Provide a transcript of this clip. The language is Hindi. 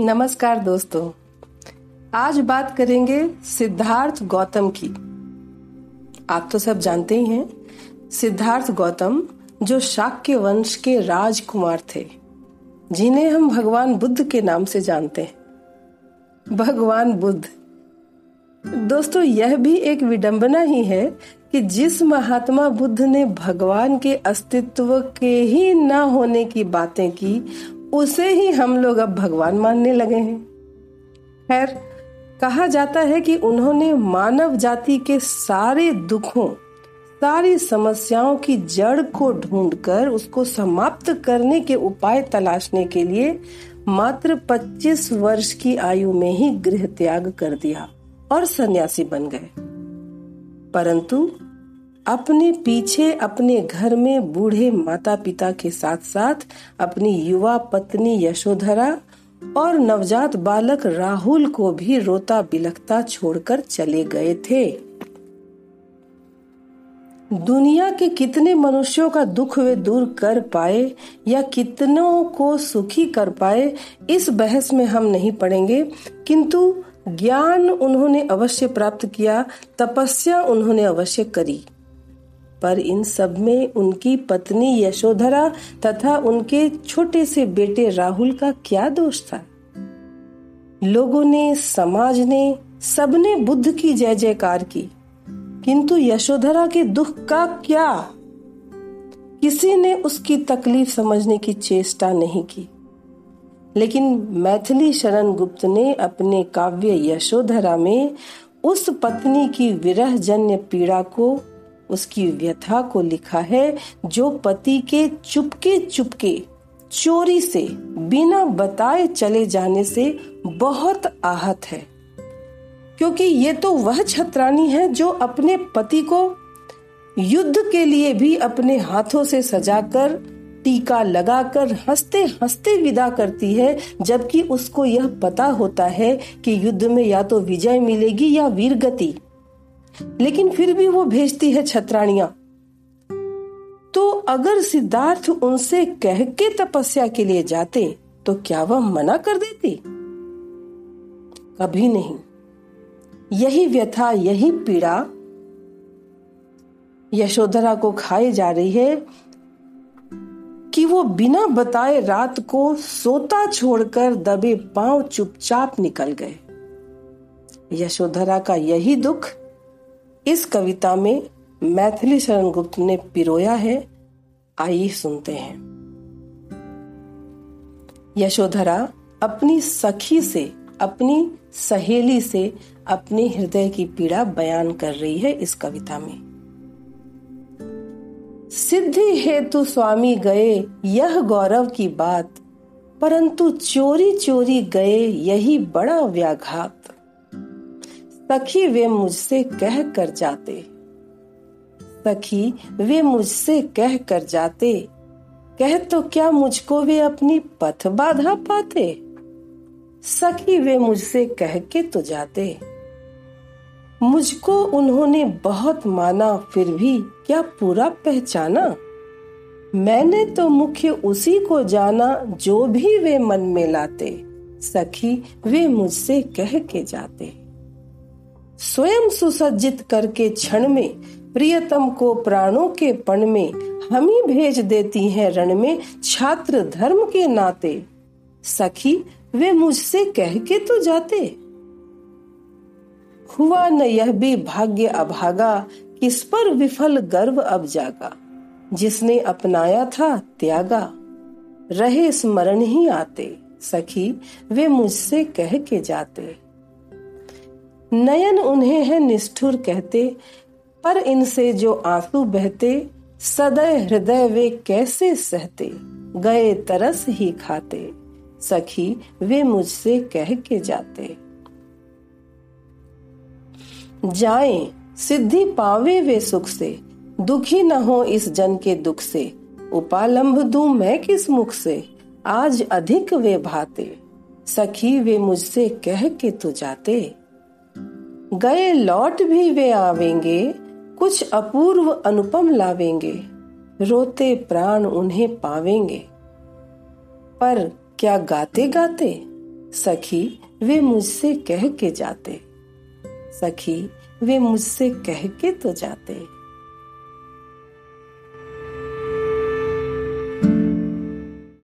नमस्कार दोस्तों। आज बात करेंगे सिद्धार्थ गौतम की। आप तो सब जानते ही हैं, सिद्धार्थ गौतम जो शाक्य वंश के राजकुमार थे, जिन्हें हम भगवान बुद्ध के नाम से जानते हैं। भगवान बुद्ध। दोस्तों, यह भी एक विडंबना ही है कि जिस महात्मा बुद्ध ने भगवान के अस्तित्व के ही न होने की बातें की उसे ही हम लोग अब भगवान मानने लगे हैं। खैर, कहा जाता है कि उन्होंने मानव जाति के सारे दुखों, सारी समस्याओं की जड़ को ढूंढकर उसको समाप्त करने के उपाय तलाशने के लिए मात्र 25 वर्ष की आयु में ही गृह त्याग कर दिया और सन्यासी बन गए। परंतु अपने पीछे अपने घर में बूढ़े माता पिता के साथ साथ अपनी युवा पत्नी यशोधरा और नवजात बालक राहुल को भी रोता बिलखता छोड़कर चले गए थे। दुनिया के कितने मनुष्यों का दुख वे दूर कर पाए या कितनों को सुखी कर पाए, इस बहस में हम नहीं पड़ेंगे। किंतु ज्ञान उन्होंने अवश्य प्राप्त किया, तपस्या उन्होंने अवश्य करी। पर इन सब में उनकी पत्नी यशोधरा तथा उनके छोटे से बेटे राहुल का क्या दोष था? लोगों ने, समाज ने, सबने बुद्ध की जय जयकार की। किंतु यशोधरा के दुख का क्या? किसी ने उसकी तकलीफ़ समझने की चेष्टा नहीं की। लेकिन मैथिली शरण गुप्त ने अपने काव्य यशोधरा में उस पत्नी की विरह जन्य पीड़ा को उसकी व्यथा को लिखा है, जो पति के चुपके चुपके, चोरी से, बिना बताए चले जाने से बहुत आहत है। क्योंकि ये तो वह छत्रानी है जो अपने पति को युद्ध के लिए भी अपने हाथों से सजाकर, टीका लगाकर हँसते हँसते विदा करती है, जबकि उसको यह पता होता है कि युद्ध में या तो विजय मिलेगी या वीरगति। लेकिन फिर भी वो भेजती है छत्राणिया। तो अगर सिद्धार्थ उनसे कह के तपस्या के लिए जाते तो क्या वह मना कर देती? कभी नहीं। यही व्यथा, यही पीड़ा यशोधरा को खाई जा रही है कि वो बिना बताए रात को सोता छोड़कर दबे पाँव चुपचाप निकल गए। यशोधरा का यही दुख इस कविता में मैथिली शरण गुप्त ने पिरोया है। आइए सुनते हैं। यशोधरा अपनी सखी से, अपनी सहेली से अपने हृदय की पीड़ा बयान कर रही है इस कविता में। सिद्धि हेतु स्वामी गए यह गौरव की बात, परंतु चोरी चोरी गए यही बड़ा व्याघात। सखी वे मुझसे कह कर जाते। सखी वे मुझसे कह कर जाते। कह तो क्या मुझको वे अपनी पथ बाधा पाते? सखी वे मुझसे कह के तो जाते। मुझको उन्होंने बहुत माना, फिर भी क्या पूरा पहचाना? मैंने तो मुख्य उसी को जाना जो भी वे मन में लाते। सखी वे मुझसे कह के जाते। स्वयं सुसज्जित करके क्षण में, प्रियतम को प्राणों के पण में हम ही भेज देती हैं रण में छात्र धर्म के नाते। सखी, वे मुझसे कह के तो जाते। हुआ न यह भी भाग्य अभागा, किस पर विफल गर्व अब जागा। जिसने अपनाया था त्यागा, रहे स्मरण ही आते। सखी, वे मुझसे कह के जाते। नयन उन्हें है निष्ठुर कहते, पर इनसे जो आँसू बहते सदै हृदय वे कैसे सहते? गए तरस ही खाते, सखी वे मुझसे कह के जाते। जाए, सिद्धि पावे वे सुख से, दुखी न हो इस जन के दुख से। उपालंब दू मैं किस मुख से? आज अधिक वे भाते, सखी वे मुझसे कह के तो जाते। गए लौट भी वे आवेंगे, कुछ अपूर्व अनुपम लावेंगे, रोते प्राण उन्हें पावेंगे। पर क्या गाते गाते? सखी, वे मुझसे कह के जाते। सखी, वे मुझसे कह के तो जाते।